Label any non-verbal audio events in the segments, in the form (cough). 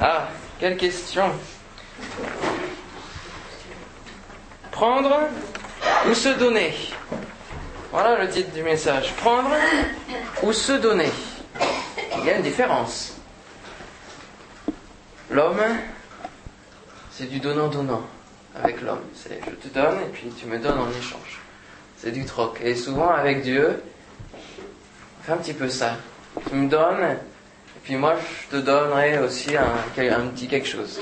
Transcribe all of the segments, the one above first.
Ah, quelle question. Prendre ou se donner Voilà le titre du message. Prendre ou se donner Il y a une différence. L'homme, c'est du donnant-donnant avec l'homme. C'est je te donne et puis tu me donnes en échange. C'est du troc. Et souvent avec Dieu, on fait un petit peu ça. Tu me donnes puis moi je te donnerai aussi un, petit quelque chose.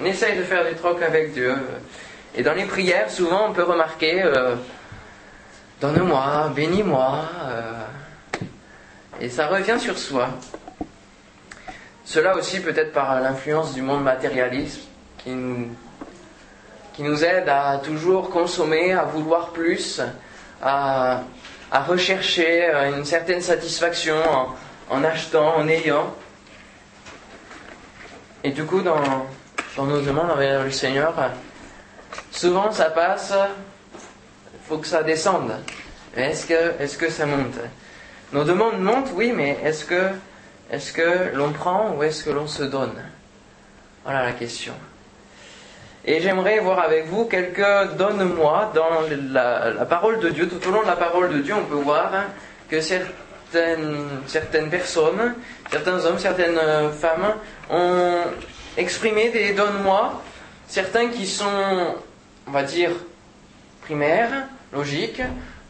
On essaye de faire du troc avec Dieu. Et dans les prières, souvent on peut remarquer euh, Donne-moi, bénis-moi. Euh, et ça revient sur soi. Cela aussi peut-être par l'influence du monde matérialiste qui nous, aide à toujours consommer, à vouloir plus, à, à rechercher une certaine satisfaction en, achetant, en ayant. Et du coup, dans, dans nos demandes envers le Seigneur, souvent ça passe, faut que ça descende. Est-ce que, est que ça monte? Nos demandes montent, oui, mais est-ce que est-ce que l'on prend ou est-ce que l'on se donne? Voilà la question. Et j'aimerais voir avec vous quelques donne-moi dans la, parole de Dieu. Tout au long de la parole de Dieu, on peut voir que certaines, personnes, certains hommes, certaines femmes ont exprimé des donne-moi. Certains qui sont, on va dire, primaires, logiques.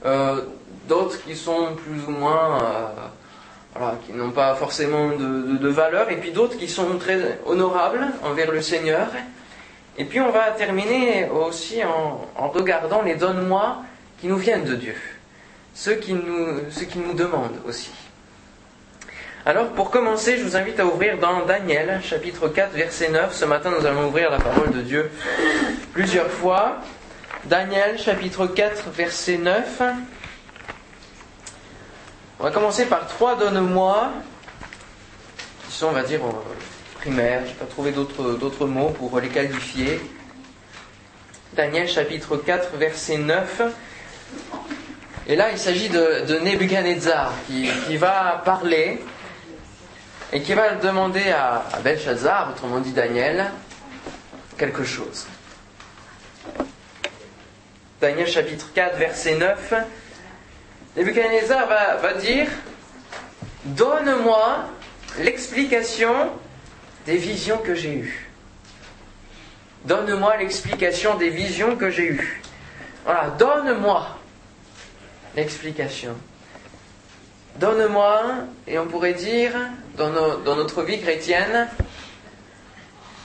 Euh, d'autres qui sont plus ou moins... Euh, qui n'ont pas forcément de, valeur, et puis d'autres qui sont très honorables envers le Seigneur. Et puis on va terminer aussi en, regardant les donne-moi qui nous viennent de Dieu, ceux qui nous, qui nous demandent aussi. Alors pour commencer, je vous invite à ouvrir dans Daniel, chapitre 4, verset 9. Ce matin, nous allons ouvrir la parole de Dieu plusieurs fois. Daniel, chapitre 4, verset 9. On va commencer par trois donne-moi, qui sont, on va dire, euh, primaires. Je n'ai pas trouvé d'autres mots pour les qualifier. Daniel chapitre 4, verset 9. Et là, il s'agit de, Nebuchadnezzar qui, va parler et qui va demander à, Belshazzar, autrement dit Daniel, quelque chose. Daniel chapitre 4, verset 9. Nebuchadnezzar va, va dire Donne-moi l'explication des visions que j'ai eues. Donne-moi l'explication des visions que j'ai eues. Voilà, donne-moi l'explication. Donne-moi, et on pourrait dire, dans, notre vie chrétienne,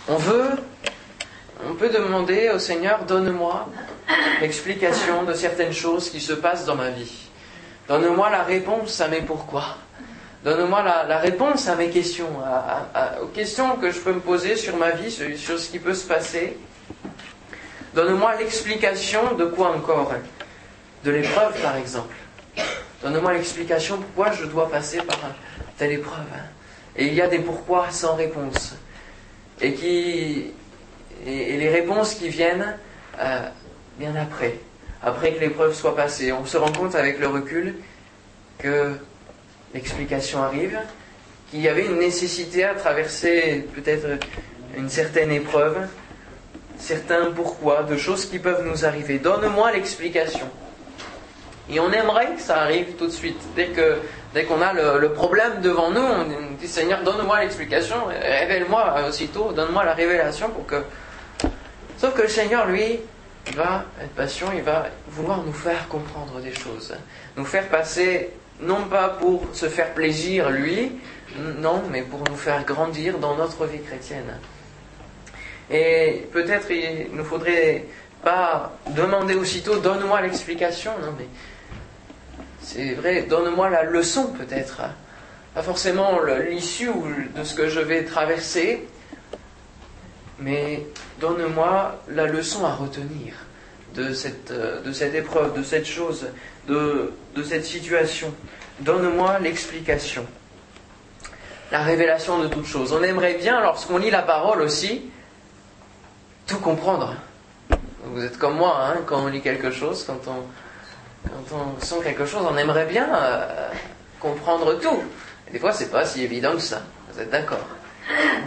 on veut, on peut demander au Seigneur, donne-moi l'explication de certaines choses qui se passent dans ma vie. Donne-moi la réponse à mes pourquoi. Donne-moi la, réponse à mes questions, aux questions que je peux me poser sur ma vie, sur, ce qui peut se passer. Donne-moi l'explication de quoi encore? De l'épreuve, par exemple. Donne-moi l'explication pourquoi je dois passer par telle épreuve. Et il y a des pourquoi sans réponse. Et, qui, et, les réponses qui viennent euh, bien après après que l'épreuve soit passée. On se rend compte avec le recul que l'explication arrive, qu'il y avait une nécessité à traverser peut-être une certaine épreuve, certains pourquoi, de choses qui peuvent nous arriver. Donne-moi l'explication. Et on aimerait que ça arrive tout de suite. Dès que dès qu'on a le, problème devant nous, on dit Seigneur, donne-moi l'explication, révèle-moi aussitôt, donne-moi la révélation pour que. Sauf que le Seigneur, lui, va être patient, il va vouloir nous faire comprendre des choses, nous faire passer, non pas pour se faire plaisir lui, non, mais pour nous faire grandir dans notre vie chrétienne. Et peut-être il ne faudrait pas demander aussitôt donne-moi l'explication, non mais c'est vrai, donne-moi la leçon peut-être, pas forcément l'issue de ce que je vais traverser, mais donne-moi la leçon à retenir de cette, euh, de cette épreuve, de cette chose, de, de cette situation. Donne-moi l'explication. La révélation de toute chose. On aimerait bien, lorsqu'on lit la parole aussi, tout comprendre. Vous êtes comme moi, hein, quand on lit quelque chose, quand on, quand on sent quelque chose, on aimerait bien euh, comprendre tout. Des fois, c'est pas si évident que ça. Vous êtes d'accord?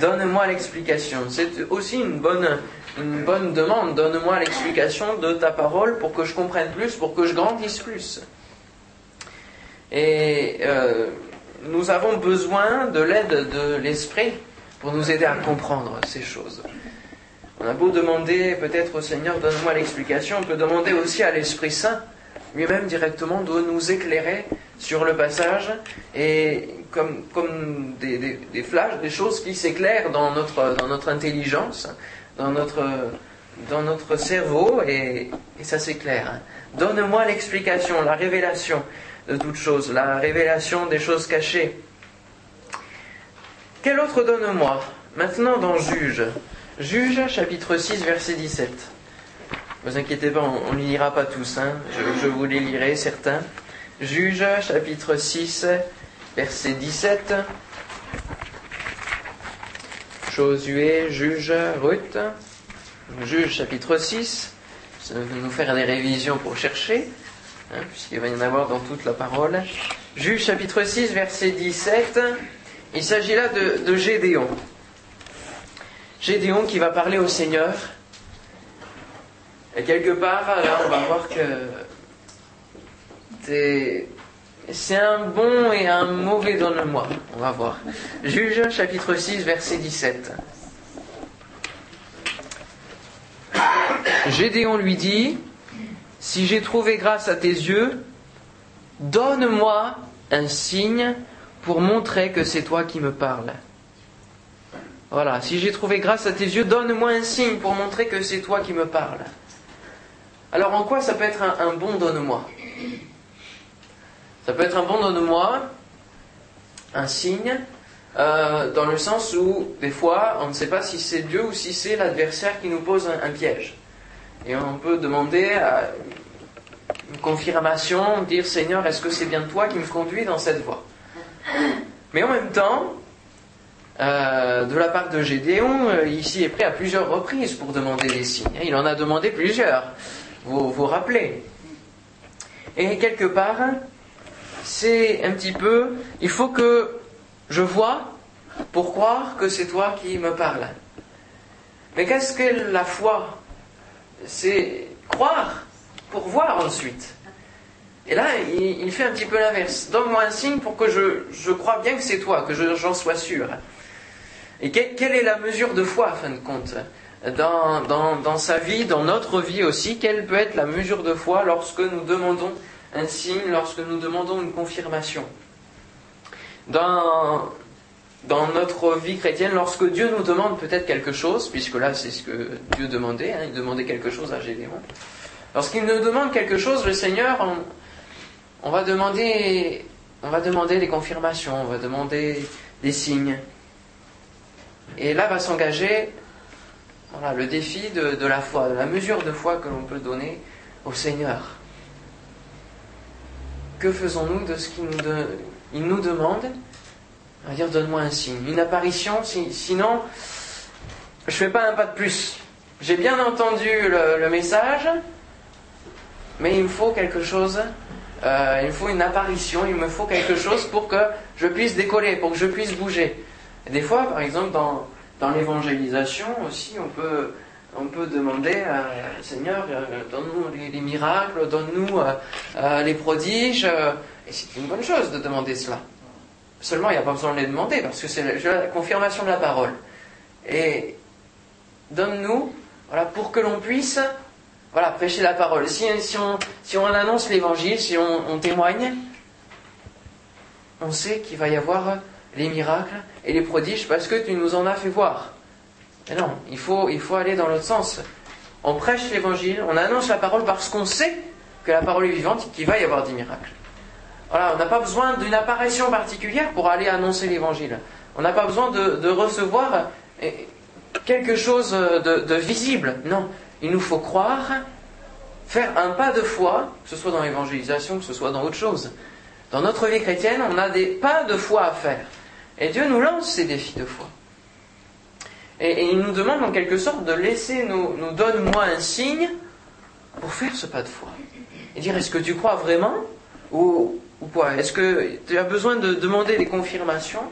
Donne-moi l'explication. C'est aussi une bonne, une bonne demande. Donne-moi l'explication de ta parole pour que je comprenne plus, pour que je grandisse plus. Et euh, nous avons besoin de l'aide de l'Esprit pour nous aider à comprendre ces choses. On a beau demander peut-être au Seigneur, donne-moi l'explication, on peut demander aussi à l'Esprit Saint lui-même directement de nous éclairer sur le passage et comme, des, des, flashs, des choses qui s'éclairent dans notre, intelligence, dans notre, dans notre cerveau et, et ça s'éclaire. Donne-moi l'explication, la révélation de toutes choses, la révélation des choses cachées. Quel autre donne-moi? Maintenant dans Juge. Juge chapitre 6 verset 17. Vous inquiétez pas, on ne les lira pas tous, hein. je, vous les lirai certains. Juge, chapitre 6, verset 17. Josué, Juge, Ruth. Juge, chapitre 6. Ça va nous faire des révisions pour chercher, hein, puisqu'il va y en avoir dans toute la parole. Juge, chapitre 6, verset 17. Il s'agit là de Gédéon. Gédéon qui va parler au Seigneur et quelque part, là, on va voir que c'est un bon et un mauvais donne-moi. On va voir. Juge chapitre 6, verset 17. Gédéon lui dit, si j'ai trouvé grâce à tes yeux, donne-moi un signe pour montrer que c'est toi qui me parles. Voilà, si j'ai trouvé grâce à tes yeux, donne-moi un signe pour montrer que c'est toi qui me parles. Alors en quoi ça peut être un, bon donne-moi? Ça peut être un bon donne-moi, un signe, euh, dans le sens où des fois on ne sait pas si c'est Dieu ou si c'est l'adversaire qui nous pose un, piège. Et on peut demander une confirmation, dire Seigneur, est-ce que c'est bien toi qui me conduis dans cette voie? Mais en même temps, euh, de la part de Gédéon, euh, ici est prêt à plusieurs reprises pour demander des signes. Il en a demandé plusieurs vous vous rappelez. Et quelque part, c'est un petit peu, il faut que je vois pour croire que c'est toi qui me parles. Mais qu'est-ce que la foi? C'est croire pour voir ensuite. Et là, il, fait un petit peu l'inverse. Donne-moi un signe pour que je, je bien que c'est toi, que j'en sois sûr. Et quelle est la mesure de foi, en fin de compte? Dans, dans, sa vie, dans notre vie aussi, quelle peut être la mesure de foi lorsque nous demandons un signe, lorsque nous demandons une confirmation? Dans, dans notre vie chrétienne, lorsque Dieu nous demande peut-être quelque chose, puisque là c'est ce que Dieu demandait, hein, il demandait quelque chose à Gédéon. Lorsqu'il nous demande quelque chose, le Seigneur, on, va demander, on va demander des confirmations, on va demander des signes. Et là va s'engager voilà, le défi de, la foi, de la mesure de foi que l'on peut donner au Seigneur. Que faisons-nous de ce qu'il nous, demande? On va dire donne-moi un signe, une apparition, sinon je ne fais pas un pas de plus. J'ai bien entendu le, message, mais il me faut quelque chose, euh, il me faut une apparition, il me faut quelque chose pour que je puisse décoller, pour que je puisse bouger. des fois, par exemple, dans, dans l'évangélisation aussi, on peut, on peut demander à Seigneur, euh, donne-nous les, miracles, donne-nous euh, euh, les prodiges. et c'est une bonne chose de demander cela. Seulement, il n'y a pas besoin de les demander parce que c'est la, confirmation de la parole. Et donne-nous, voilà, pour que l'on puisse, voilà, prêcher la parole. Si, si, on, si on annonce l'évangile, si on témoigne, on sait qu'il va y avoir les miracles et les prodiges parce que tu nous en as fait voir. Mais non, il faut, aller dans l'autre sens. On prêche l'évangile, on annonce la parole parce qu'on sait que la parole est vivante et qu'il va y avoir des miracles. Voilà, on n'a pas besoin d'une apparition particulière pour aller annoncer l'évangile. On n'a pas besoin de, recevoir eh, quelque chose de, de, visible. Non, il nous faut croire, faire un pas de foi, que ce soit dans l'évangélisation, que ce soit dans autre chose. Dans notre vie chrétienne, on a des pas de foi à faire. Et Dieu nous lance ces défis de foi. Et, il nous demande en quelque sorte de laisser nous, donne-moi un signe pour faire ce pas de foi. Et dire est-ce que tu crois vraiment ou, Ou quoi? Est-ce que tu as besoin de demander des confirmations?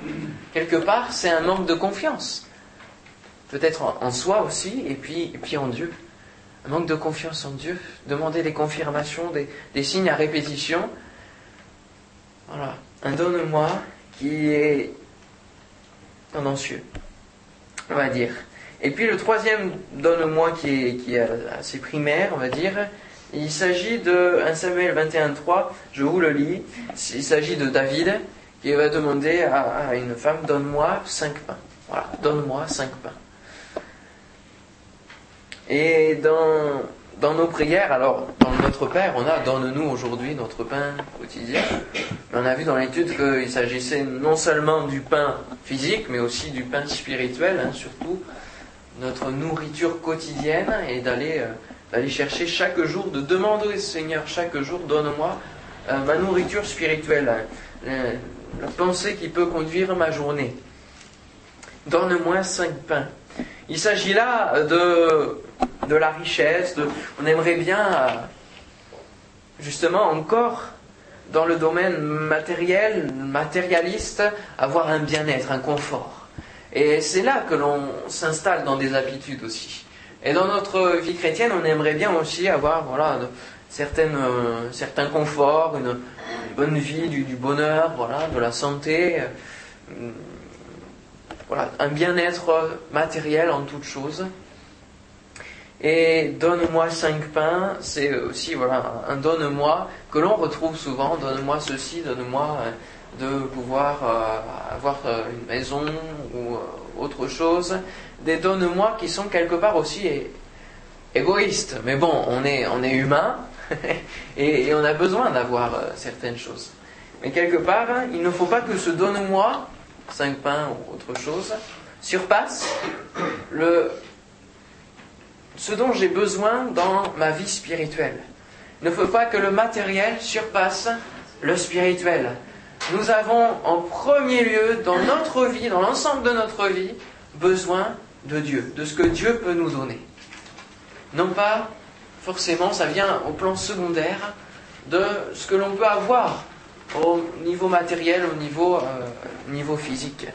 Quelque part, c'est un manque de confiance. Peut-être en, soi aussi, et puis, et puis en Dieu. Un manque de confiance en Dieu. Demander des confirmations, des, des signes à répétition. Voilà. Un donne-moi qui est tendancieux, on va dire. Et puis le troisième donne-moi qui est, qui est assez primaire, on va dire, il s'agit de 1 Samuel 21.3, je vous le lis, il s'agit de David qui va demander à, une femme, donne-moi cinq pains. Voilà, donne-moi cinq pains. Et dans, dans nos prières, alors dans notre Père, on a donne-nous aujourd'hui notre pain quotidien. On a vu dans l'étude qu'il s'agissait non seulement du pain physique, mais aussi du pain spirituel, hein, surtout notre nourriture quotidienne et d'aller euh, chercher chaque jour, de demander au Seigneur chaque jour, donne-moi euh, ma nourriture spirituelle, euh, la pensée qui peut conduire ma journée. Donne-moi cinq pains. Il s'agit là de, la richesse, on aimerait bien, euh, justement encore, dans le domaine matériel, matérialiste, avoir un bien-être, un confort. Et c'est là que l'on s'installe dans des habitudes aussi. Et dans notre vie chrétienne, on aimerait bien aussi avoir voilà, euh, certains conforts, une, bonne vie, du, bonheur, voilà, de la santé, euh, voilà, un bien-être matériel en toute chose. Et donne-moi cinq pains, c'est aussi voilà, un donne-moi que l'on retrouve souvent, donne-moi ceci, donne-moi euh, de pouvoir avoir une maison ou autre chose des donne-moi qui sont quelque part aussi égoïstes. Mais bon, on est, on est humain (laughs) et, on a besoin d'avoir euh, certaines choses. Mais quelque part, il ne faut pas que ce donne-moi, cinq pains ou autre chose, surpasse le, ce dont j'ai besoin dans ma vie spirituelle. Il ne faut pas que le matériel surpasse le spirituel. Nous avons en premier lieu dans notre vie, dans l'ensemble de notre vie, besoin de Dieu, de ce que Dieu peut nous donner. Non pas forcément, ça vient au plan secondaire de ce que l'on peut avoir au niveau matériel, au niveau, euh, physique.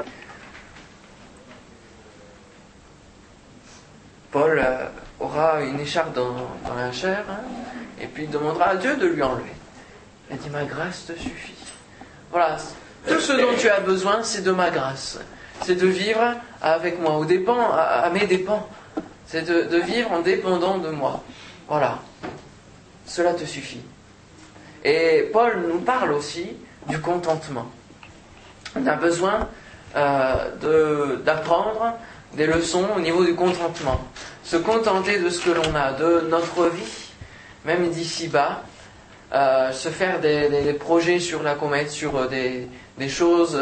Paul euh, aura une écharpe dans, la chair hein, et puis demandera à Dieu de lui enlever. Il dit Ma grâce te suffit. Voilà, tout ce dont tu as besoin, c'est de ma grâce c'est de vivre avec moi, au dépens, à, mes dépens. C'est de, vivre en dépendant de moi. Voilà. Cela te suffit. Et Paul nous parle aussi du contentement. On a besoin euh, d'apprendre des leçons au niveau du contentement. Se contenter de ce que l'on a, de notre vie, même d'ici bas. Euh, se faire des, projets sur la comète, sur euh, des, choses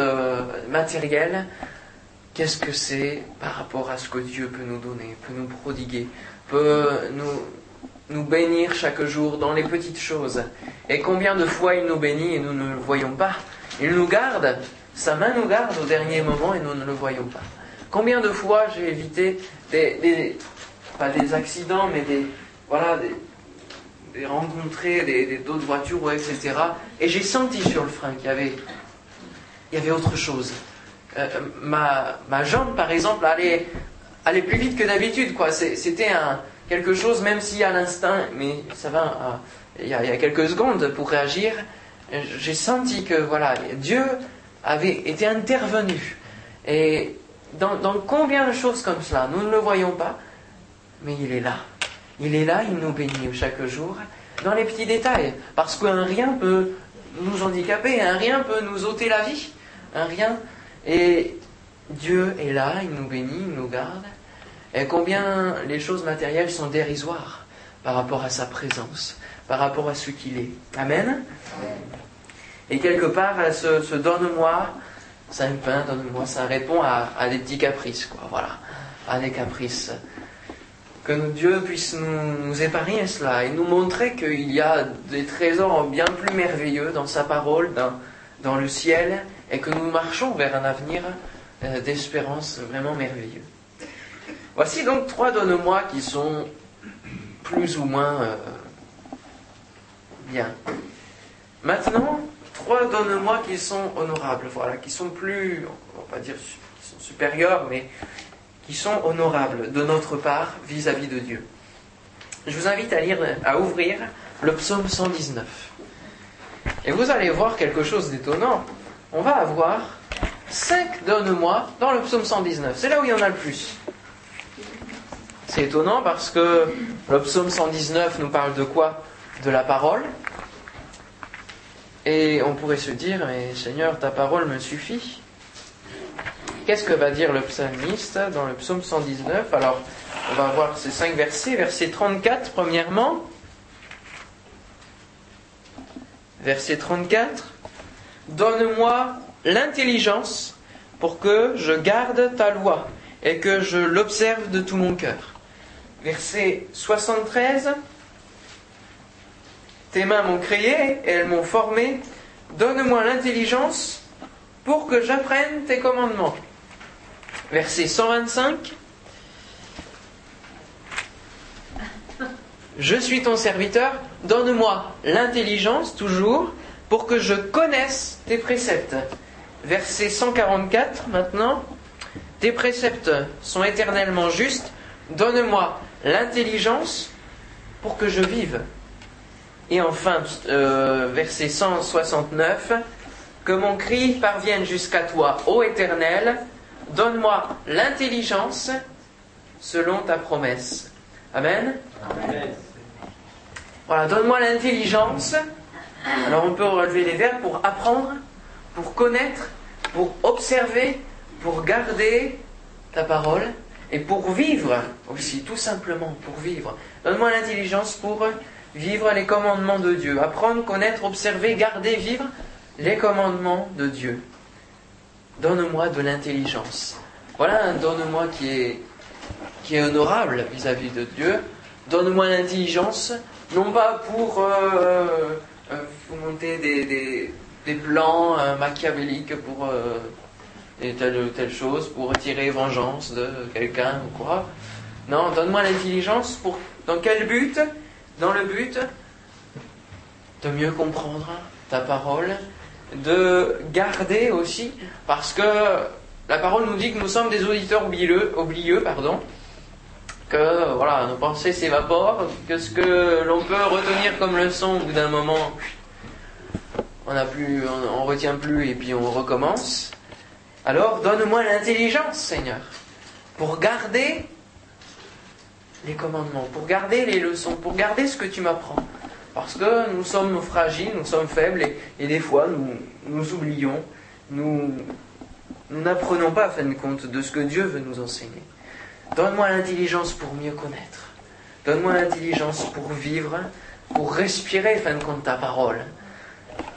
matérielles, Qu'est-ce que c'est par rapport à ce que Dieu peut nous donner, peut nous prodiguer, peut nous, nous bénir chaque jour dans les petites choses Et combien de fois il nous bénit et nous ne le voyons pas? Il nous garde, sa main nous garde au dernier moment et nous ne le voyons pas. Combien de fois j'ai évité des, pas des accidents, mais des, voilà, des, des rencontrer des, d'autres voitures, etc. Et j'ai senti sur le frein qu'il y avait, il y avait autre chose. Euh, ma, ma, jambe, par exemple, allait, allait plus vite que d'habitude. Quoi. C'était un, quelque chose, même si à l'instinct, mais ça va, il y, a, il y a quelques secondes pour réagir, j'ai senti que voilà, Dieu avait été intervenu. Et dans, combien de choses comme cela, nous ne le voyons pas, mais il est là. Il est là, il nous bénit chaque jour, dans les petits détails. Parce qu'un rien peut nous handicaper, un rien peut nous ôter la vie, un rien et Dieu est là, il nous bénit, il nous garde. Et combien les choses matérielles sont dérisoires par rapport à sa présence, par rapport à ce qu'il est. Amen? Et quelque part, ce, donne-moi cinq pains, donne-moi, ça répond à, des petits caprices, quoi, voilà, à des caprices. Que Dieu puisse nous, nous épargner cela et nous montrer qu'il y a des trésors bien plus merveilleux dans sa parole, dans, dans le ciel, et que nous marchons vers un avenir euh, d'espérance vraiment merveilleux. Voici donc trois donne-moi qui sont plus ou moins euh, bien. Maintenant, trois donne-moi qui sont honorables, voilà, qui sont plus, on va pas dire qui sont supérieurs, mais qui sont honorables de notre part vis-à-vis de Dieu. Je vous invite à lire, à ouvrir le psaume 119. Et vous allez voir quelque chose d'étonnant. On va avoir cinq donne-moi dans le psaume 119. C'est là où il y en a le plus. C'est étonnant parce que le psaume 119 nous parle de quoi? De la parole. Et on pourrait se dire, mais Seigneur, ta parole me suffit. Qu'est-ce que va dire le psalmiste dans le psaume 119 Alors, on va voir ces cinq versets. Verset 34, premièrement. Verset 34. Donne-moi l'intelligence pour que je garde ta loi et que je l'observe de tout mon cœur. Verset 73. Tes mains m'ont créé et elles m'ont formé. Donne-moi l'intelligence pour que j'apprenne tes commandements. Verset 125. Je suis ton serviteur, donne-moi l'intelligence toujours pour que je connaisse tes préceptes. Verset 144 maintenant. Tes préceptes sont éternellement justes, donne-moi l'intelligence pour que je vive. Et enfin, euh, verset 169, que mon cri parvienne jusqu'à toi, ô Éternel, donne-moi l'intelligence selon ta promesse. Amen. Voilà, donne-moi l'intelligence. Alors on peut relever les verbes pour apprendre, pour connaître, pour observer, pour garder ta parole et pour vivre aussi, tout simplement pour vivre. Donne-moi l'intelligence pour vivre les commandements de Dieu. Apprendre, connaître, observer, garder, vivre les commandements de Dieu. Donne-moi de l'intelligence. Voilà un donne-moi qui est, qui est honorable vis-à-vis de Dieu. Donne-moi l'intelligence, non pas pour euh, euh, monter des, des, plans euh, machiavéliques pour telle ou telle chose, pour retirer vengeance de quelqu'un ou quoi. Non, donne-moi l'intelligence pour. Dans quel but Dans le but de mieux comprendre ta parole, de garder aussi, parce que la parole nous dit que nous sommes des auditeurs oublieux, pardon, que voilà, nos pensées s'évaporent, que ce que l'on peut retenir comme leçon au bout d'un moment, on on, retient plus et puis on recommence. Alors donne-moi l'intelligence, Seigneur, pour garder les commandements, pour garder les leçons, pour garder ce que tu m'apprends. Parce que nous sommes fragiles, nous sommes faibles et, des fois nous, nous oublions, nous n'apprenons pas à fin de compte de ce que Dieu veut nous enseigner. Donne-moi l'intelligence pour mieux connaître. Donne-moi l'intelligence pour vivre, pour respirer, fin de compte, ta parole.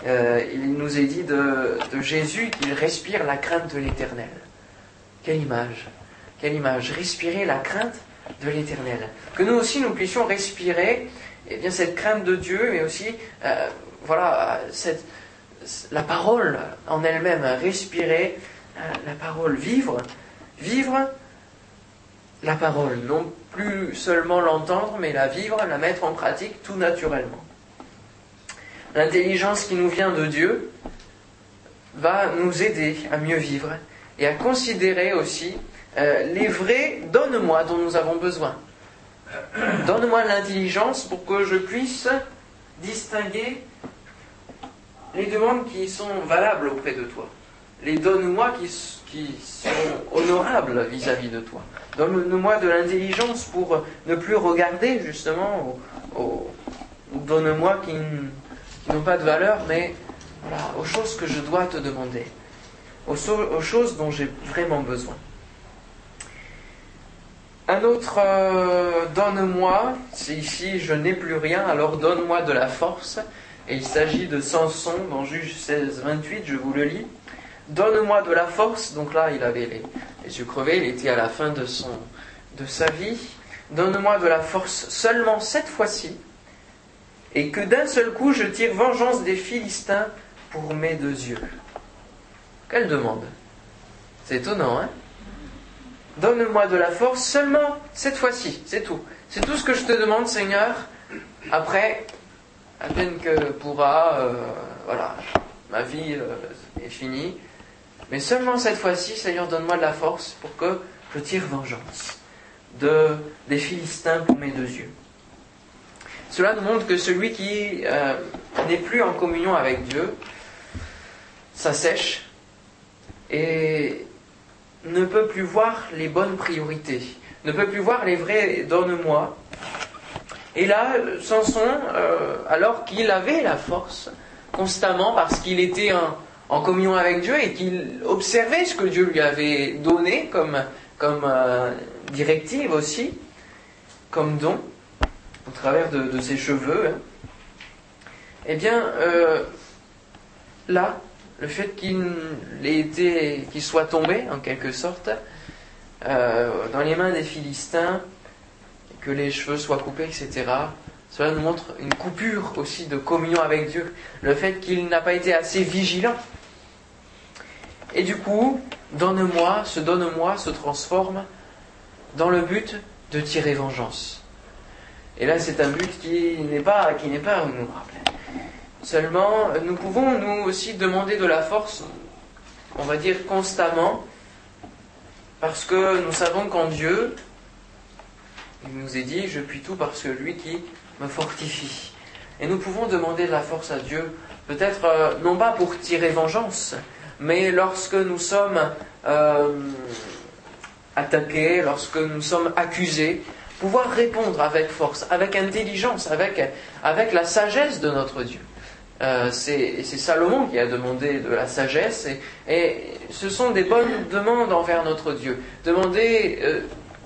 Euh, il nous est dit de, Jésus qu'il respire la crainte de l'éternel. Quelle image Quelle image Respirer la crainte de l'éternel. Que nous aussi, nous puissions respirer eh bien, cette crainte de Dieu, mais aussi, euh, voilà, la parole en elle-même, respirer euh, la parole, vivre, vivre la parole, non plus seulement l'entendre, mais la vivre, la mettre en pratique tout naturellement. L'intelligence qui nous vient de Dieu va nous aider à mieux vivre et à considérer aussi euh, les vrais donne-moi dont nous avons besoin. (clears throat) Donne-moi l'intelligence pour que je puisse distinguer les demandes qui sont valables auprès de toi. Les donne-moi qui, sont honorables vis-à-vis de toi. Donne-moi de l'intelligence pour ne plus regarder justement aux, donne-moi qui, n'ont pas de valeur, mais aux choses que je dois te demander, aux choses dont j'ai vraiment besoin. Un autre euh, donne-moi, c'est ici je n'ai plus rien, alors donne-moi de la force. Et il s'agit de Samson dans Juge 16, 28, je vous le lis. Donne-moi de la force, donc là il avait les, les yeux crevés, il était à la fin de, son, de sa vie. Donne-moi de la force seulement cette fois-ci, et que d'un seul coup je tire vengeance des Philistins pour mes deux yeux. Quelle demande C'est étonnant, hein Donne-moi de la force seulement cette fois-ci, c'est tout. C'est tout ce que je te demande, Seigneur. Après, à peine que pourra, euh, voilà, ma vie euh, est finie. Mais seulement cette fois-ci, Seigneur, donne-moi de la force pour que je tire vengeance de, des Philistins pour mes deux yeux. Cela nous montre que celui qui euh, n'est plus en communion avec Dieu s'assèche et ne peut plus voir les bonnes priorités, ne peut plus voir les vrais donne-moi. Et là, Samson, euh, alors qu'il avait la force, constamment, parce qu'il était en, communion avec Dieu et qu'il observait ce que Dieu lui avait donné comme, euh, directive aussi, comme don, au travers de, ses cheveux, hein. eh bien, euh, là, le fait qu'il soit tombé, en quelque sorte, euh, dans les mains des Philistins, que les cheveux soient coupés, etc., cela nous montre une coupure aussi de communion avec Dieu, le fait qu'il n'a pas été assez vigilant. Et du coup, donne-moi, ce donne-moi se transforme dans le but de tirer vengeance. Et là, c'est un but qui n'est pas, qui n'est pas. Seulement, nous pouvons nous aussi demander de la force, on va dire constamment, parce que nous savons qu'en Dieu, il nous est dit, je puis tout parce que lui qui me fortifie. Et nous pouvons demander de la force à Dieu, peut-être euh, non pas pour tirer vengeance, mais lorsque nous sommes euh, attaqués, lorsque nous sommes accusés, pouvoir répondre avec force, avec intelligence, avec, avec la sagesse de notre Dieu. Euh, c'est Salomon qui a demandé de la sagesse et, ce sont des bonnes demandes envers notre Dieu. Demander euh,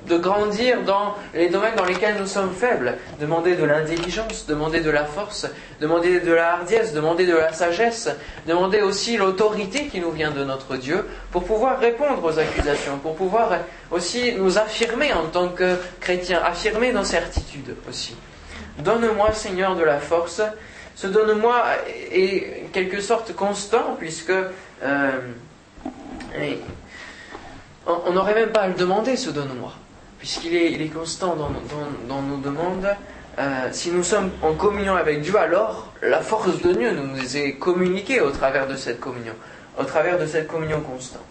de grandir dans les domaines dans lesquels nous sommes faibles, demander de l'intelligence, demander de la force, demander de la hardiesse, demander de la sagesse, demander aussi l'autorité qui nous vient de notre Dieu pour pouvoir répondre aux accusations, pour pouvoir aussi nous affirmer en tant que chrétiens, affirmer nos certitudes aussi. Donne-moi Seigneur de la force. Ce donne-moi est quelque sorte constant, puisque euh, on n'aurait même pas à le demander, ce donne-moi, puisqu'il est, constant dans, nos demandes. Euh, si nous sommes en communion avec Dieu, alors la force de Dieu nous est communiquée au travers de cette communion, au travers de cette communion constante.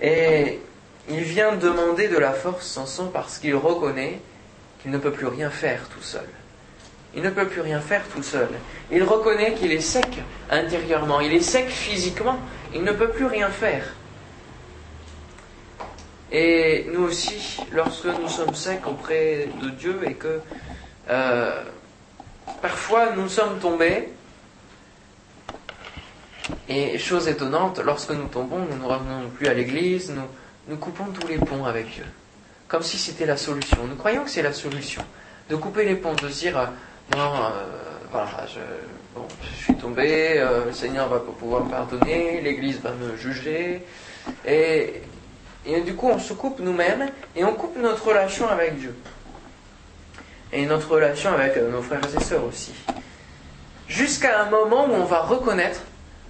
Et il vient demander de la force sans son parce qu'il reconnaît qu'il ne peut plus rien faire tout seul. Il ne peut plus rien faire tout seul. Il reconnaît qu'il est sec intérieurement, il est sec physiquement, il ne peut plus rien faire. Et nous aussi, lorsque nous sommes secs auprès de Dieu et que euh, parfois nous sommes tombés, et chose étonnante, lorsque nous tombons, nous ne revenons plus à l'église, nous, nous coupons tous les ponts avec Dieu. Comme si c'était la solution. Nous croyons que c'est la solution. De couper les ponts, de se dire non, euh, voilà, je, suis tombé, euh, le Seigneur va pouvoir me pardonner, l'Église va me juger. Et, et du coup, on se coupe nous-mêmes et on coupe notre relation avec Dieu. Et notre relation avec euh, nos frères et sœurs aussi. Jusqu'à un moment où on va reconnaître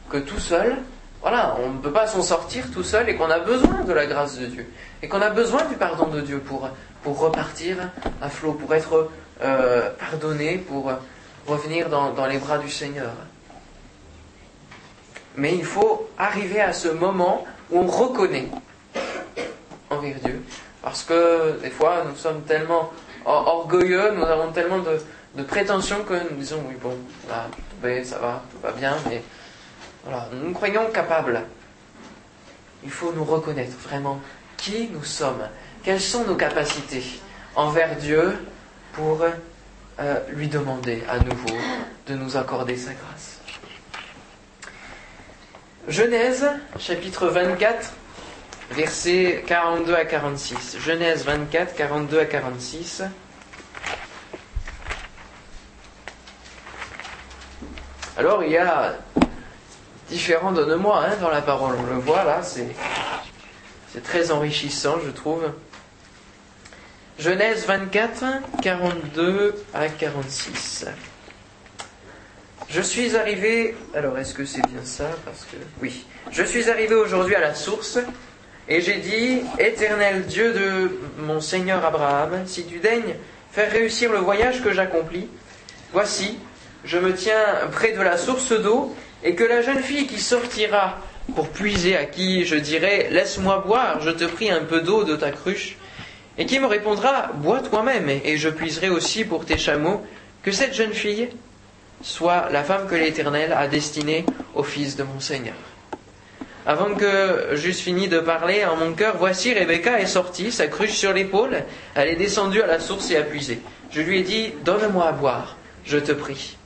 que tout seul, voilà, on ne peut pas s'en sortir tout seul et qu'on a besoin de la grâce de Dieu. Et qu'on a besoin du pardon de Dieu pour, pour repartir à flot, pour être euh, pardonner, pour revenir dans, les bras du Seigneur. Mais il faut arriver à ce moment où on reconnaît envers Dieu. Parce que des fois, nous sommes tellement orgueilleux, nous avons tellement de, prétentions que nous disons, oui, bon, là, ça va, tout va bien, mais voilà, nous nous croyons capables. Il faut nous reconnaître vraiment qui nous sommes, quelles sont nos capacités envers Dieu pour euh, lui demander à nouveau de nous accorder sa grâce. Genèse, chapitre 24, versets 42 à 46. Genèse 24, 42 à 46. Alors il y a différents donne-moi hein, dans la parole. On le voit là, c'est, très enrichissant, je trouve. Genèse 24, 42 à 46. Je suis arrivé. Alors, est-ce que c'est bien ça? Parce que. Oui. Je suis arrivé aujourd'hui à la source, et j'ai dit Éternel Dieu de mon Seigneur Abraham, si tu daignes faire réussir le voyage que j'accomplis, voici, je me tiens près de la source d'eau, et que la jeune fille qui sortira pour puiser, à qui je dirai Laisse-moi boire, je te prie un peu d'eau de ta cruche, et qui me répondra Bois toi-même, et je puiserai aussi pour tes chameaux, que cette jeune fille soit la femme que l'Éternel a destinée au fils de mon Seigneur. Avant que j'eusse fini de parler en mon cœur, voici Rebecca est sortie, sa cruche sur l'épaule, elle est descendue à la source et a puisé. Je lui ai dit, donne-moi à boire, je te prie.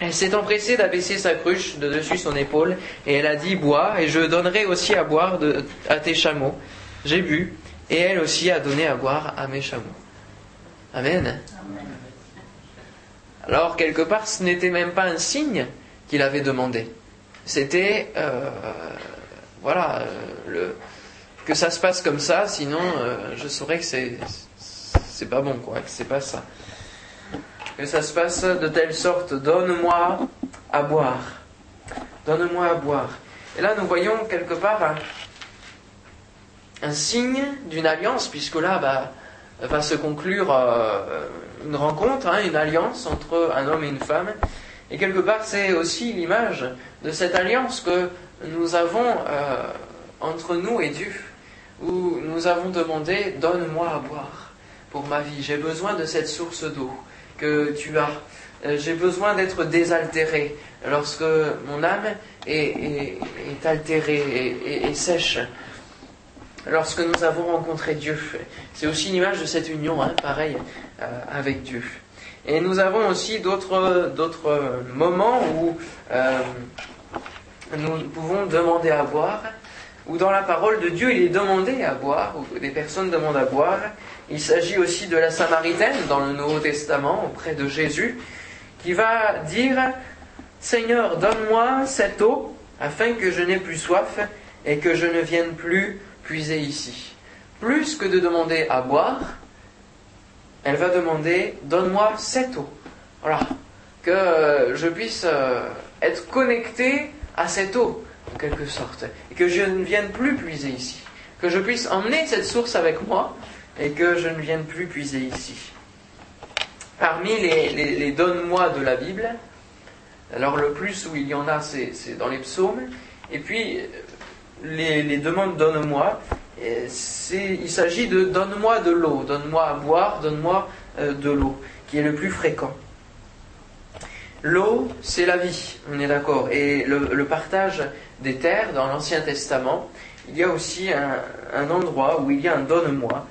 Elle s'est empressée d'abaisser sa cruche de dessus son épaule, et elle a dit, bois, et je donnerai aussi à boire à tes chameaux. J'ai bu, et elle aussi a donné à boire à mes chameaux. Amen. Alors, quelque part, ce n'était même pas un signe qu'il avait demandé. C'était, euh, voilà, euh, que ça se passe comme ça, sinon euh, je saurais que c'est, c'est pas bon, quoi, que c'est pas ça. Que ça se passe de telle sorte, donne-moi à boire. Donne-moi à boire. Et là, nous voyons quelque part un, signe d'une alliance, puisque là, bah, va se conclure une rencontre, hein, une alliance entre un homme et une femme. Et quelque part, c'est aussi l'image de cette alliance que nous avons euh, entre nous et Dieu, où nous avons demandé Donne-moi à boire pour ma vie. J'ai besoin de cette source d'eau que tu as. Euh, j'ai besoin d'être désaltéré lorsque mon âme est, altérée et, sèche. Lorsque nous avons rencontré Dieu, c'est aussi une image de cette union, hein, pareil, euh, avec Dieu. Et nous avons aussi d'autres, moments où euh, nous pouvons demander à boire, où dans la parole de Dieu il est demandé à boire, où des personnes demandent à boire. Il s'agit aussi de la Samaritaine dans le Nouveau Testament auprès de Jésus, qui va dire Seigneur, donne-moi cette eau afin que je n'ai plus soif et que je ne vienne plus puiser ici. Plus que de demander à boire, elle va demander Donne-moi cette eau. Voilà. Que euh, je puisse euh, être connecté à cette eau, en quelque sorte. Et que je ne vienne plus puiser ici. Que je puisse emmener cette source avec moi et que je ne vienne plus puiser ici. Parmi les, donne-moi de la Bible, alors le plus où il y en a, c'est dans les psaumes. Et puis, les, les demandes donne-moi, il s'agit de donne-moi de l'eau, donne-moi à boire, donne-moi euh, de l'eau, qui est le plus fréquent. L'eau, c'est la vie, on est d'accord. Et le, partage des terres dans l'Ancien Testament, il y a aussi un, endroit où il y a un donne-moi.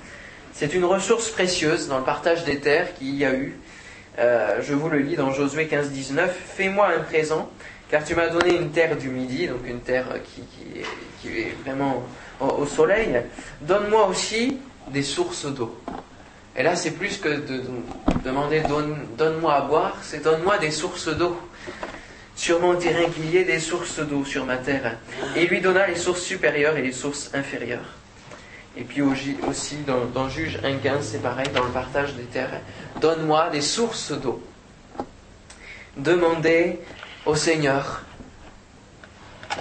C'est une ressource précieuse dans le partage des terres qu'il y a eu. Euh, je vous le lis dans Josué 15, 19. Fais-moi un présent, car tu m'as donné une terre du midi, donc une terre qui est vraiment au, soleil, donne-moi aussi des sources d'eau. Et là, c'est plus que de, demander donne, moi à boire, c'est donne-moi des sources d'eau. Sur mon terrain qu'il y ait des sources d'eau sur ma terre. Et lui donna les sources supérieures et les sources inférieures. Et puis aussi dans, dans Juge 1.15, c'est pareil, dans le partage des terres. Donne-moi des sources d'eau. Demandez au Seigneur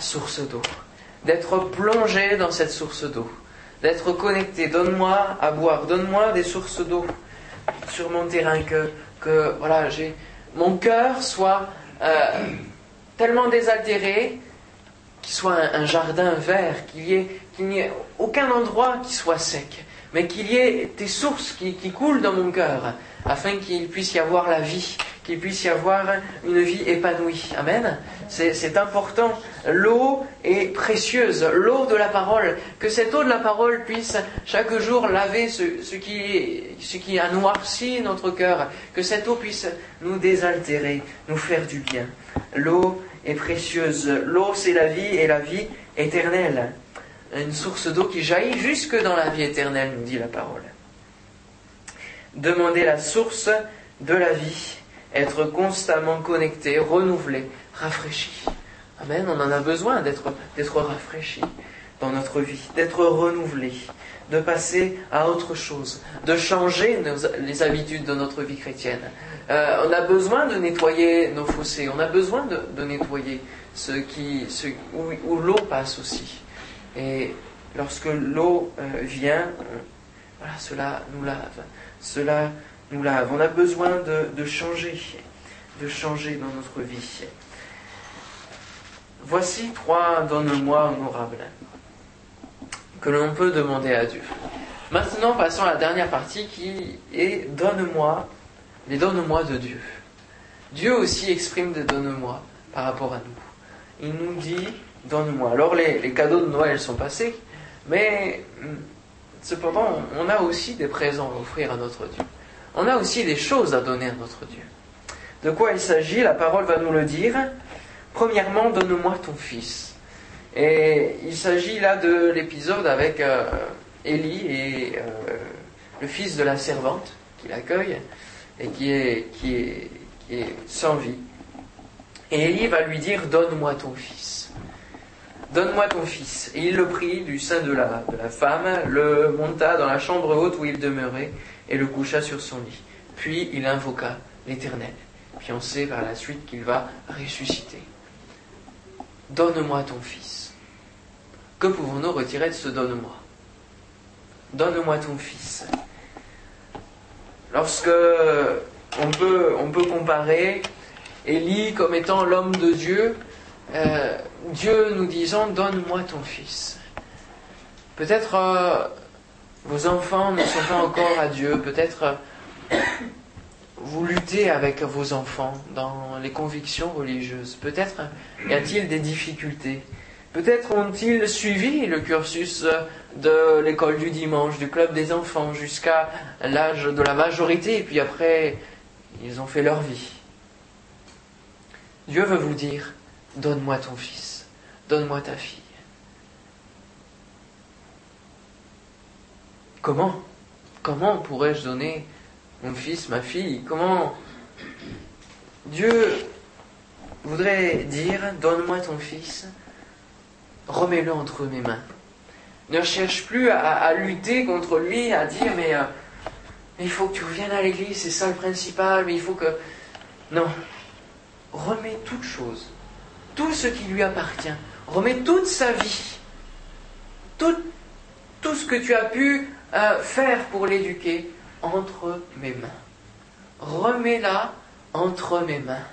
source d'eau d'être plongé dans cette source d'eau, d'être connecté. Donne-moi à boire, donne-moi des sources d'eau sur mon terrain, que, voilà, j'ai mon cœur soit euh, tellement désaltéré qu'il soit un, jardin vert, qu'il n'y ait, aucun endroit qui soit sec, mais qu'il y ait des sources qui coulent dans mon cœur, afin qu'il puisse y avoir la vie, qu'il puisse y avoir une vie épanouie. Amen. C'est important. L'eau est précieuse, l'eau de la parole. Que cette eau de la parole puisse chaque jour laver ce, qui, ce qui a noirci notre cœur. Que cette eau puisse nous désaltérer, nous faire du bien. L'eau est précieuse. L'eau, c'est la vie et la vie éternelle. Une source d'eau qui jaillit jusque dans la vie éternelle, nous dit la parole. Demandez la source de la vie être constamment connecté, renouvelé, rafraîchi. Amen, on en a besoin d'être, d'être rafraîchi dans notre vie, d'être renouvelé, de passer à autre chose, de changer les habitudes de notre vie chrétienne. Euh, on a besoin de nettoyer nos fossés, on a besoin de, nettoyer ce qui, où, l'eau passe aussi. Et lorsque l'eau euh, vient, euh, voilà, cela nous lave, cela nous On a besoin de, changer, de changer dans notre vie. Voici trois donne-moi honorables que l'on peut demander à Dieu. Maintenant, passons à la dernière partie qui est donne-moi, les donne-moi de Dieu. Dieu aussi exprime des donne-moi par rapport à nous. Il nous dit donne-moi. Alors les, les, cadeaux de Noël sont passés, mais hum, cependant, on a aussi des présents à offrir à notre Dieu. On a aussi des choses à donner à notre Dieu. De quoi il s'agit La parole va nous le dire. Premièrement, donne-moi ton fils. Et il s'agit là de l'épisode avec euh, Élie et euh, le fils de la servante qui l'accueille et qui est, qui, est, qui est sans vie. Et Élie va lui dire Donne-moi ton fils. Donne-moi ton fils. Et il le prit du sein de la, femme, le monta dans la chambre haute où il demeurait et le coucha sur son lit. Puis il invoqua l'Éternel. Puis on sait par la suite qu'il va ressusciter. Donne-moi ton fils. Que pouvons-nous retirer de ce donne-moi? Donne-moi ton fils. Lorsque on peut comparer Élie comme étant l'homme de Dieu, euh, Dieu nous disant Donne-moi ton fils. Peut-être euh, vos enfants ne sont pas encore à Dieu, peut-être euh, vous luttez avec vos enfants dans les convictions religieuses. Peut-être y a-t-il des difficultés. Peut-être ont-ils suivi le cursus de l'école du dimanche, du club des enfants, jusqu'à l'âge de la majorité, et puis après, ils ont fait leur vie. Dieu veut vous dire, donne-moi ton fils, donne-moi ta fille. Comment? Comment pourrais-je donner mon fils, ma fille? Comment Dieu voudrait dire, donne-moi ton fils, remets-le entre mes mains. Ne cherche plus à, lutter contre lui, à dire, mais, euh, mais il faut que tu reviennes à l'église, c'est ça le principal, mais il faut que... Non, remets toute chose, tout ce qui lui appartient, remets toute sa vie, tout, ce que tu as pu euh, faire pour l'éduquer entre mes mains. Remets-la entre mes mains.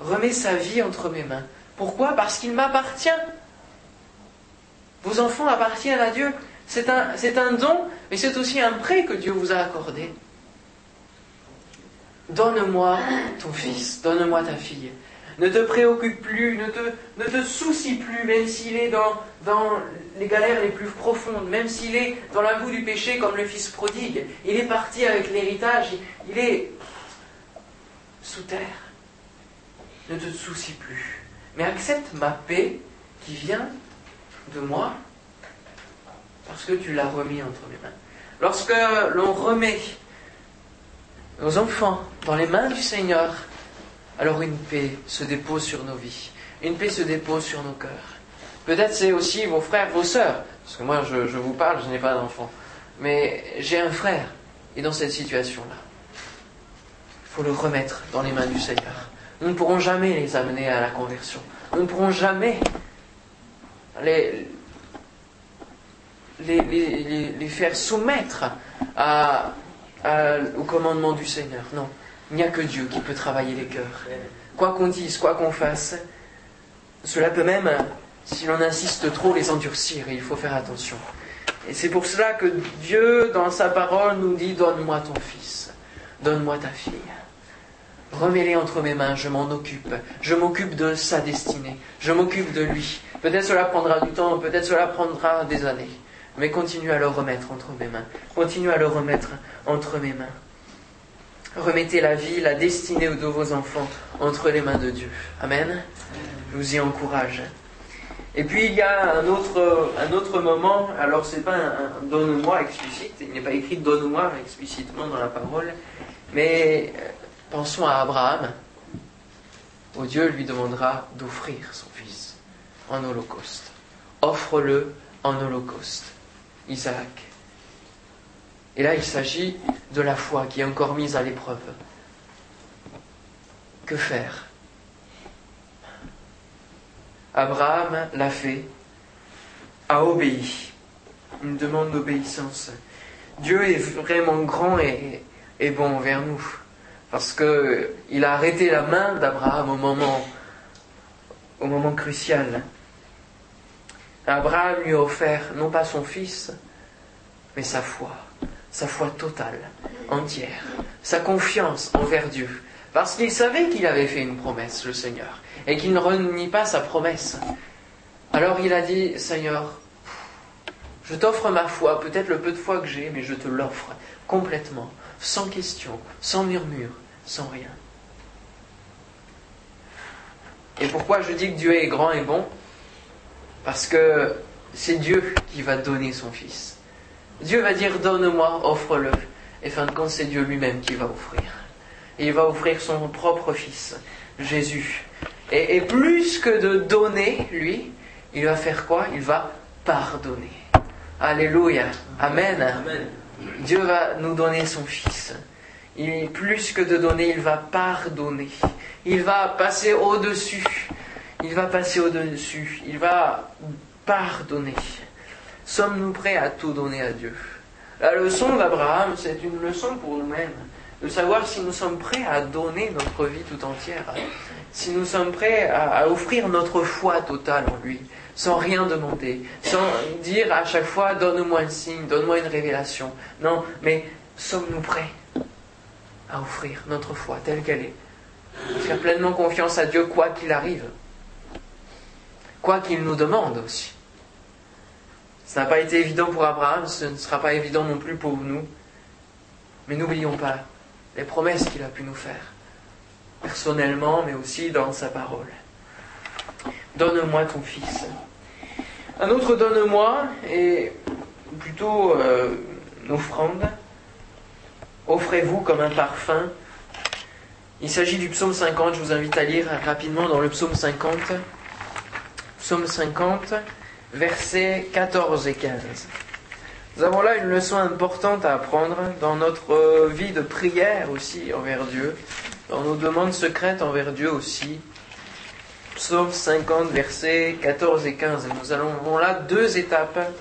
Remets sa vie entre mes mains. Pourquoi? Parce qu'il m'appartient. Vos enfants appartiennent à Dieu. C'est un don, mais c'est aussi un prêt que Dieu vous a accordé. Donne-moi ton fils, donne-moi ta fille. Ne te préoccupe plus, ne te, soucie plus, même s'il est dans, dans les galères les plus profondes, même s'il est dans la boue du péché comme le fils prodigue. Il est parti avec l'héritage, il est sous terre. Ne te soucie plus. Mais accepte ma paix qui vient de moi parce que tu l'as remis entre mes mains. Lorsque l'on remet nos enfants dans les mains du Seigneur, alors une paix se dépose sur nos vies, une paix se dépose sur nos cœurs. Peut-être c'est aussi vos frères, vos sœurs, parce que moi je, vous parle, je n'ai pas d'enfant, mais j'ai un frère, et dans cette situation-là, il faut le remettre dans les mains du Seigneur. Nous ne pourrons jamais les amener à la conversion. Nous ne pourrons jamais les, faire soumettre au commandement du Seigneur. Non. Il n'y a que Dieu qui peut travailler les cœurs. Quoi qu'on dise, quoi qu'on fasse, cela peut même, si l'on insiste trop, les endurcir il faut faire attention. Et c'est pour cela que Dieu, dans sa parole, nous dit Donne-moi ton fils, donne-moi ta fille. Remets-les entre mes mains, je m'en occupe. Je m'occupe de sa destinée. Je m'occupe de lui. Peut-être cela prendra du temps, peut-être cela prendra des années. Mais continue à le remettre entre mes mains. Continue à le remettre entre mes mains. Remettez la vie, la destinée de vos enfants entre les mains de Dieu. Amen. Je vous y encourage. Et puis il y a un autre, moment, alors c'est pas un, donne-moi explicite, il n'est pas écrit donne-moi explicitement dans la parole, mais euh, pensons à Abraham, où Dieu lui demandera d'offrir son fils en holocauste. Offre-le en holocauste, Isaac. Et là, il s'agit de la foi qui est encore mise à l'épreuve. Que faire? Abraham l'a fait, a obéi. Une demande d'obéissance. Dieu est vraiment grand et, bon envers nous. Parce qu'il a arrêté la main d'Abraham au moment crucial. Abraham lui a offert non pas son fils, mais sa foi, sa foi totale, entière, sa confiance envers Dieu, parce qu'il savait qu'il avait fait une promesse, le Seigneur, et qu'il ne renie pas sa promesse. Alors il a dit, Seigneur, je t'offre ma foi, peut-être le peu de foi que j'ai, mais je te l'offre complètement, sans question, sans murmure, sans rien. Et pourquoi je dis que Dieu est grand et bon? Parce que c'est Dieu qui va donner son Fils. Dieu va dire donne-moi, offre-le. Et fin de compte, c'est Dieu lui-même qui va offrir. Et il va offrir son propre Fils, Jésus. Et, et, plus que de donner, lui, il va faire quoi? Il va pardonner. Alléluia. Amen. Amen. Dieu va nous donner son Fils. Il, plus que de donner, il va pardonner. Il va passer au-dessus. Il va passer au-dessus. Il va pardonner. Sommes-nous prêts à tout donner à Dieu? La leçon d'Abraham, c'est une leçon pour nous-mêmes. De savoir si nous sommes prêts à donner notre vie tout entière. Si nous sommes prêts à, offrir notre foi totale en lui. Sans rien demander. Sans dire à chaque fois, donne-moi un signe, donne-moi une révélation. Non, mais sommes-nous prêts à offrir notre foi telle qu'elle est? Faire pleinement confiance à Dieu quoi qu'il arrive. Quoi qu'il nous demande aussi. Ça n'a pas été évident pour Abraham, ce ne sera pas évident non plus pour nous. Mais n'oublions pas les promesses qu'il a pu nous faire, personnellement, mais aussi dans sa parole. Donne-moi ton fils. Un autre donne-moi est plutôt euh, une offrande. Offrez-vous comme un parfum. Il s'agit du psaume 50, je vous invite à lire rapidement dans le psaume 50. Psaume 50, versets 14 et 15. Nous avons là une leçon importante à apprendre dans notre vie de prière aussi envers Dieu, dans nos demandes secrètes envers Dieu aussi. Psaume 50, versets 14 et 15. Nous avons là deux étapes.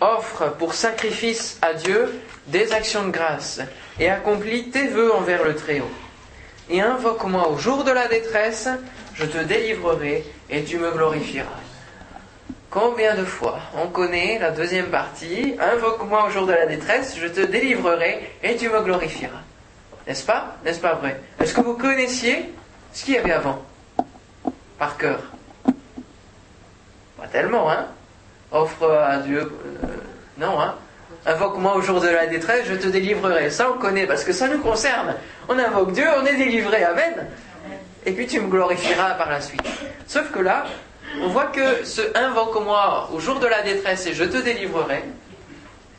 Offre pour sacrifice à Dieu des actions de grâce et accomplis tes vœux envers le Très-Haut. Et invoque-moi au jour de la détresse, je te délivrerai et tu me glorifieras. Combien de fois on connaît la deuxième partie Invoque-moi au jour de la détresse, je te délivrerai et tu me glorifieras. N'est-ce pas? N'est-ce pas vrai? Est-ce que vous connaissiez ce qu'il y avait avant? Par cœur Pas tellement, hein? Offre à Dieu. Euh, non, hein? Invoque-moi au jour de la détresse, je te délivrerai. Ça, on connaît parce que ça nous concerne. On invoque Dieu, on est délivré. Amen. Et puis tu me glorifieras par la suite. Sauf que là, on voit que ce invoque-moi au jour de la détresse et je te délivrerai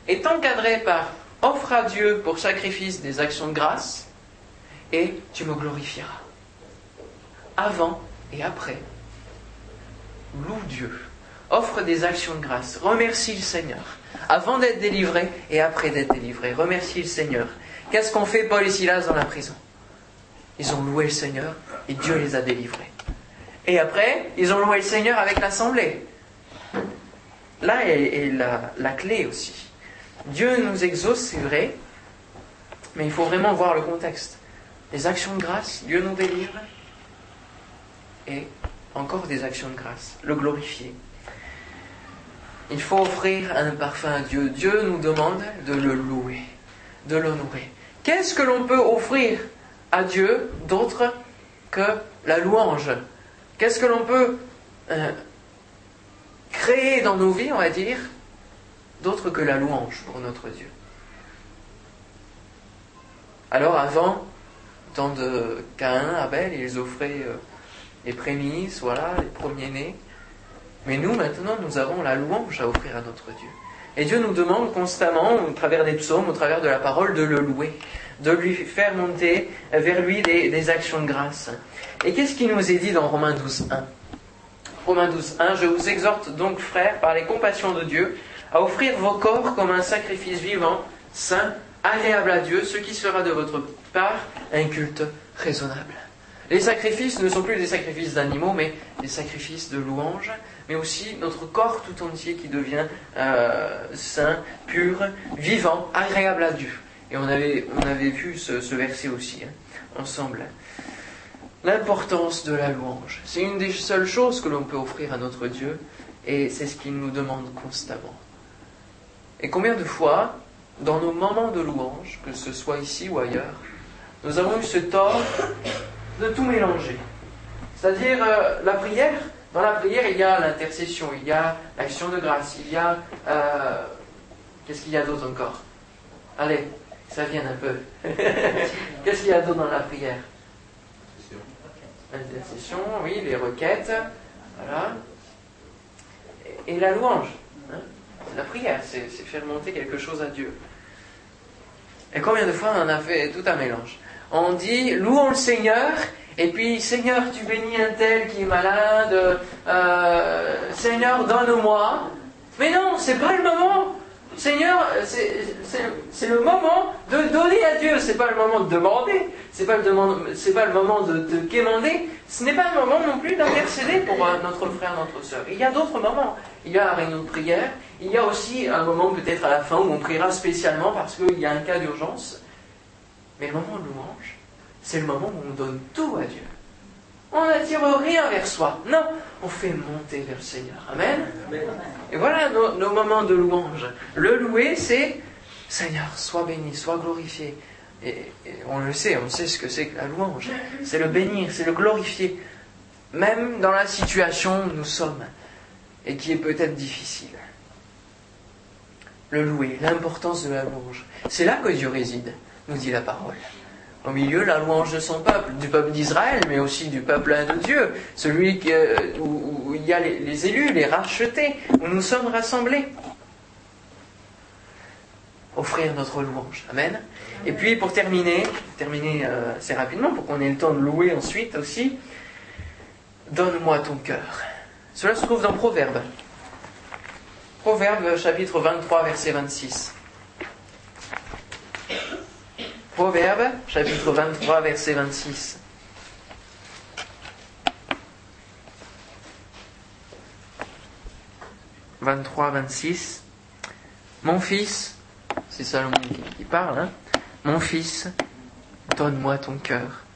est encadré par offre à Dieu pour sacrifice des actions de grâce et tu me glorifieras. Avant et après, loue Dieu, offre des actions de grâce, remercie le Seigneur, avant d'être délivré et après d'être délivré, remercie le Seigneur. Qu'est-ce qu'ont fait Paul et Silas dans la prison? Ils ont loué le Seigneur et Dieu les a délivrés. Et après, ils ont loué le Seigneur avec l'assemblée. Là est, la, la clé aussi. Dieu nous exauce, c'est vrai, mais il faut vraiment voir le contexte. Les actions de grâce, Dieu nous délivre, et encore des actions de grâce, le glorifier. Il faut offrir un parfum à Dieu. Dieu nous demande de le louer, de l'honorer. Qu'est-ce que l'on peut offrir à Dieu d'autre que la louange Qu'est-ce que l'on peut euh, créer dans nos vies, on va dire, d'autre que la louange pour notre Dieu? Alors avant, temps de Caïn, Abel, ils offraient euh, les prémices, voilà, les premiers-nés. Mais nous, maintenant, nous avons la louange à offrir à notre Dieu. Et Dieu nous demande constamment, au travers des psaumes, au travers de la parole, de le louer, de lui faire monter vers lui des, actions de grâce. Et qu'est-ce qui nous est dit dans Romains 12, 1 Romains 12, 1, je vous exhorte donc, frères, par les compassions de Dieu, à offrir vos corps comme un sacrifice vivant, saint, agréable à Dieu, ce qui sera de votre part un culte raisonnable. Les sacrifices ne sont plus des sacrifices d'animaux, mais des sacrifices de louange, mais aussi notre corps tout entier qui devient euh, saint, pur, vivant, agréable à Dieu. Et on avait, on avait vu ce, ce verset aussi, hein, ensemble. l'importance de la louange. C'est une des seules choses que l'on peut offrir à notre Dieu et c'est ce qu'il nous demande constamment. Et combien de fois, dans nos moments de louange, que ce soit ici ou ailleurs, nous avons eu ce tort de tout mélanger. C'est-à-dire euh, la prière, dans la prière, il y a l'intercession, il y a l'action de grâce, il y a... Euh, qu'est-ce qu'il y a d'autre encore? Allez, ça vient un peu. (laughs) qu'est-ce qu'il y a d'autre dans la prière L'intercession, oui, les requêtes, voilà. Et, la louange. Hein la prière, c'est faire monter quelque chose à Dieu. Et combien de fois on a fait tout un mélange? On dit louons le Seigneur, et puis Seigneur, tu bénis un tel qui est malade, euh, Seigneur, donne-moi. Mais non, c'est pas le moment. Seigneur, c'est le moment de donner à Dieu, c'est pas le moment de demander, c'est pas, pas le moment de, de quémander, ce n'est pas le moment non plus d'intercéder pour euh, notre frère, notre soeur. Il y a d'autres moments. Il y a un réunion de prière, il y a aussi un moment peut-être à la fin où on priera spécialement parce qu'il y a un cas d'urgence. Mais le moment de louange, c'est le moment où on donne tout à Dieu. On n'attire rien vers soi. Non, on fait monter vers le Seigneur. Amen. Et voilà nos, moments de louange. Le louer, c'est Seigneur, sois béni, sois glorifié. Et, on le sait, on sait ce que c'est que la louange. C'est le bénir, c'est le glorifier. Même dans la situation où nous sommes et qui est peut-être difficile. Le louer, l'importance de la louange. C'est là que Dieu réside, nous dit la parole au milieu la louange de son peuple, du peuple d'Israël, mais aussi du peuple de Dieu, celui euh, où, il y a les, élus, les rachetés, où nous sommes rassemblés. Offrir notre louange. Amen. Et puis pour terminer, terminer euh, assez rapidement, pour qu'on ait le temps de louer ensuite aussi, donne-moi ton cœur. Cela se trouve dans Proverbe. Proverbe chapitre 23, verset 26. Proverbe, chapitre 23, verset 26. « 23, 26. Mon fils, c'est Salomon qui, parle, hein. Mon fils, donne-moi ton cœur,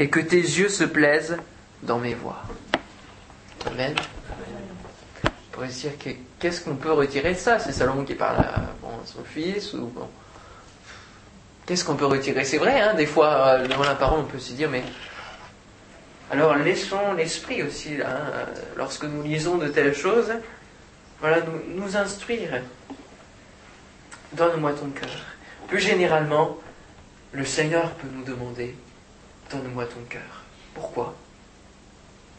et que tes yeux se plaisent dans mes voix. Amen. On pourrait se dire qu'est-ce qu'on peut retirer de ça? C'est Salomon qui parle à, son fils ou bon, Qu'est-ce qu'on peut retirer? C'est vrai, hein, des fois, euh, devant la parole, on peut se dire, mais. Alors, laissons l'esprit aussi, hein, lorsque nous lisons de telles choses, voilà, nous, nous instruire. Donne-moi ton cœur. Plus généralement, le Seigneur peut nous demander, donne-moi ton cœur. Pourquoi?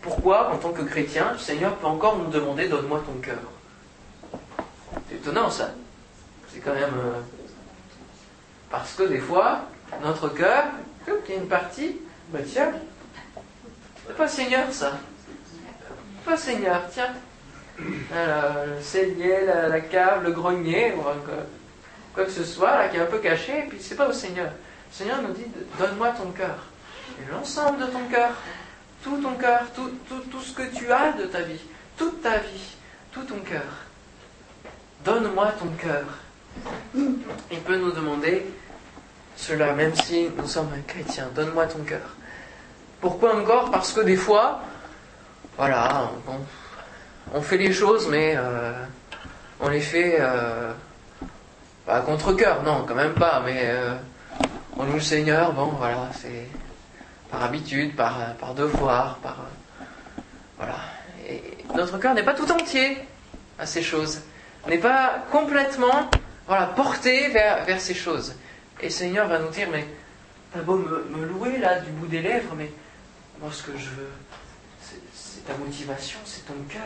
Pourquoi, en tant que chrétien, le Seigneur peut encore nous demander, donne-moi ton cœur? C'est étonnant, ça. C'est quand même. Euh, parce que des fois, notre cœur, il y a une partie, bah tiens, c'est pas Seigneur ça. Pas Seigneur, tiens. le cellier, la, cave, le grenier, quoi que ce soit, là, qui est un peu caché, et puis c'est pas au Seigneur. Le Seigneur nous dit, donne-moi ton cœur. L'ensemble de ton cœur, tout ton cœur, tout, tout, tout ce que tu as de ta vie, toute ta vie, tout ton cœur. Donne-moi ton cœur. Il peut nous demander cela, même si nous sommes un chrétien. Donne-moi ton cœur. Pourquoi encore? Parce que des fois, voilà, on, fait les choses, mais euh, on les fait euh, contre cœur, non, quand même pas, mais euh, on loue le Seigneur, bon, voilà, c'est par habitude, par, par devoir, par. voilà. Notre cœur n'est pas tout entier à ces choses, n'est pas complètement voilà, porté vers, vers ces choses. Et le Seigneur va nous dire, mais t'as beau me, louer là du bout des lèvres, mais moi ce que je veux, c'est ta motivation, c'est ton cœur,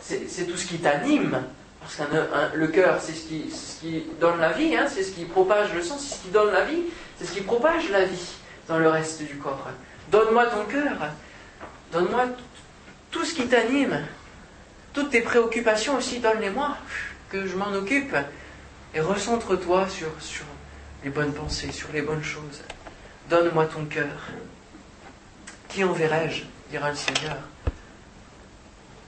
c'est tout ce qui t'anime. Parce que le cœur, c'est ce qui, ce qui, donne la vie, hein, c'est ce qui propage le sang, c'est ce qui donne la vie, c'est ce qui propage la vie dans le reste du corps. Donne-moi ton cœur, donne-moi tout ce qui t'anime, toutes tes préoccupations aussi, donne-les-moi, que je m'en occupe, et recentre-toi sur, sur, les bonnes pensées, sur les bonnes choses. Donne-moi ton cœur. Qui enverrai-je dira le Seigneur.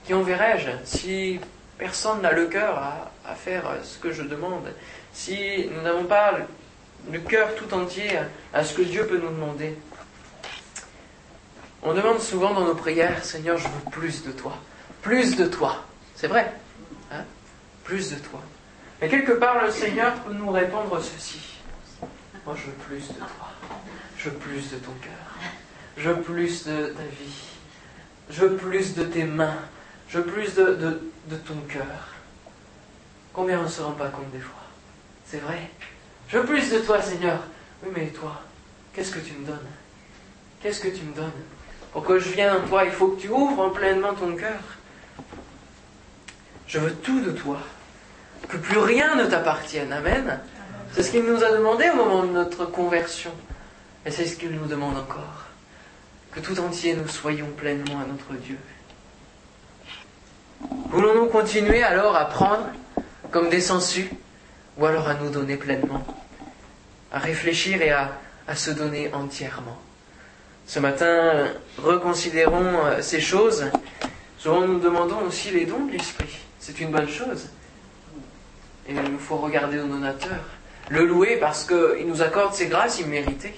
Qui enverrai-je si personne n'a le cœur à, faire ce que je demande Si nous n'avons pas le cœur tout entier à ce que Dieu peut nous demander? On demande souvent dans nos prières, Seigneur, je veux plus de toi. Plus de toi. C'est vrai. Hein? Plus de toi. Mais quelque part, le Seigneur peut nous répondre ceci. Moi, je veux plus de toi. Je veux plus de ton cœur. Je veux plus de ta vie. Je veux plus de tes mains. Je veux plus de, ton cœur. Combien on ne se rend pas compte des fois? C'est vrai. Je veux plus de toi, Seigneur. Oui, mais toi, qu'est-ce que tu me donnes? Qu'est-ce que tu me donnes? Pour que je vienne en toi, il faut que tu ouvres pleinement ton cœur. Je veux tout de toi. Que plus rien ne t'appartienne. Amen. C'est ce qu'il nous a demandé au moment de notre conversion. Et c'est ce qu'il nous demande encore. Que tout entier nous soyons pleinement à notre Dieu. Voulons-nous continuer alors à prendre comme des sangsues ou alors à nous donner pleinement, à réfléchir et à, à se donner entièrement? Ce matin, reconsidérons euh, ces choses. Souvent nous demandons aussi les dons de l'Esprit. C'est une bonne chose. Et il nous faut regarder au donateur, le louer parce qu'il nous accorde ses grâces imméritées.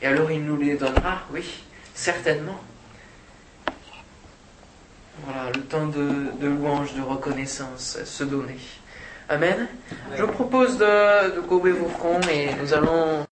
Et alors il nous les donnera, oui, certainement. Voilà, le temps de, louange, de reconnaissance, se donner. Amen. Je vous propose de, de courber vos fronts et nous allons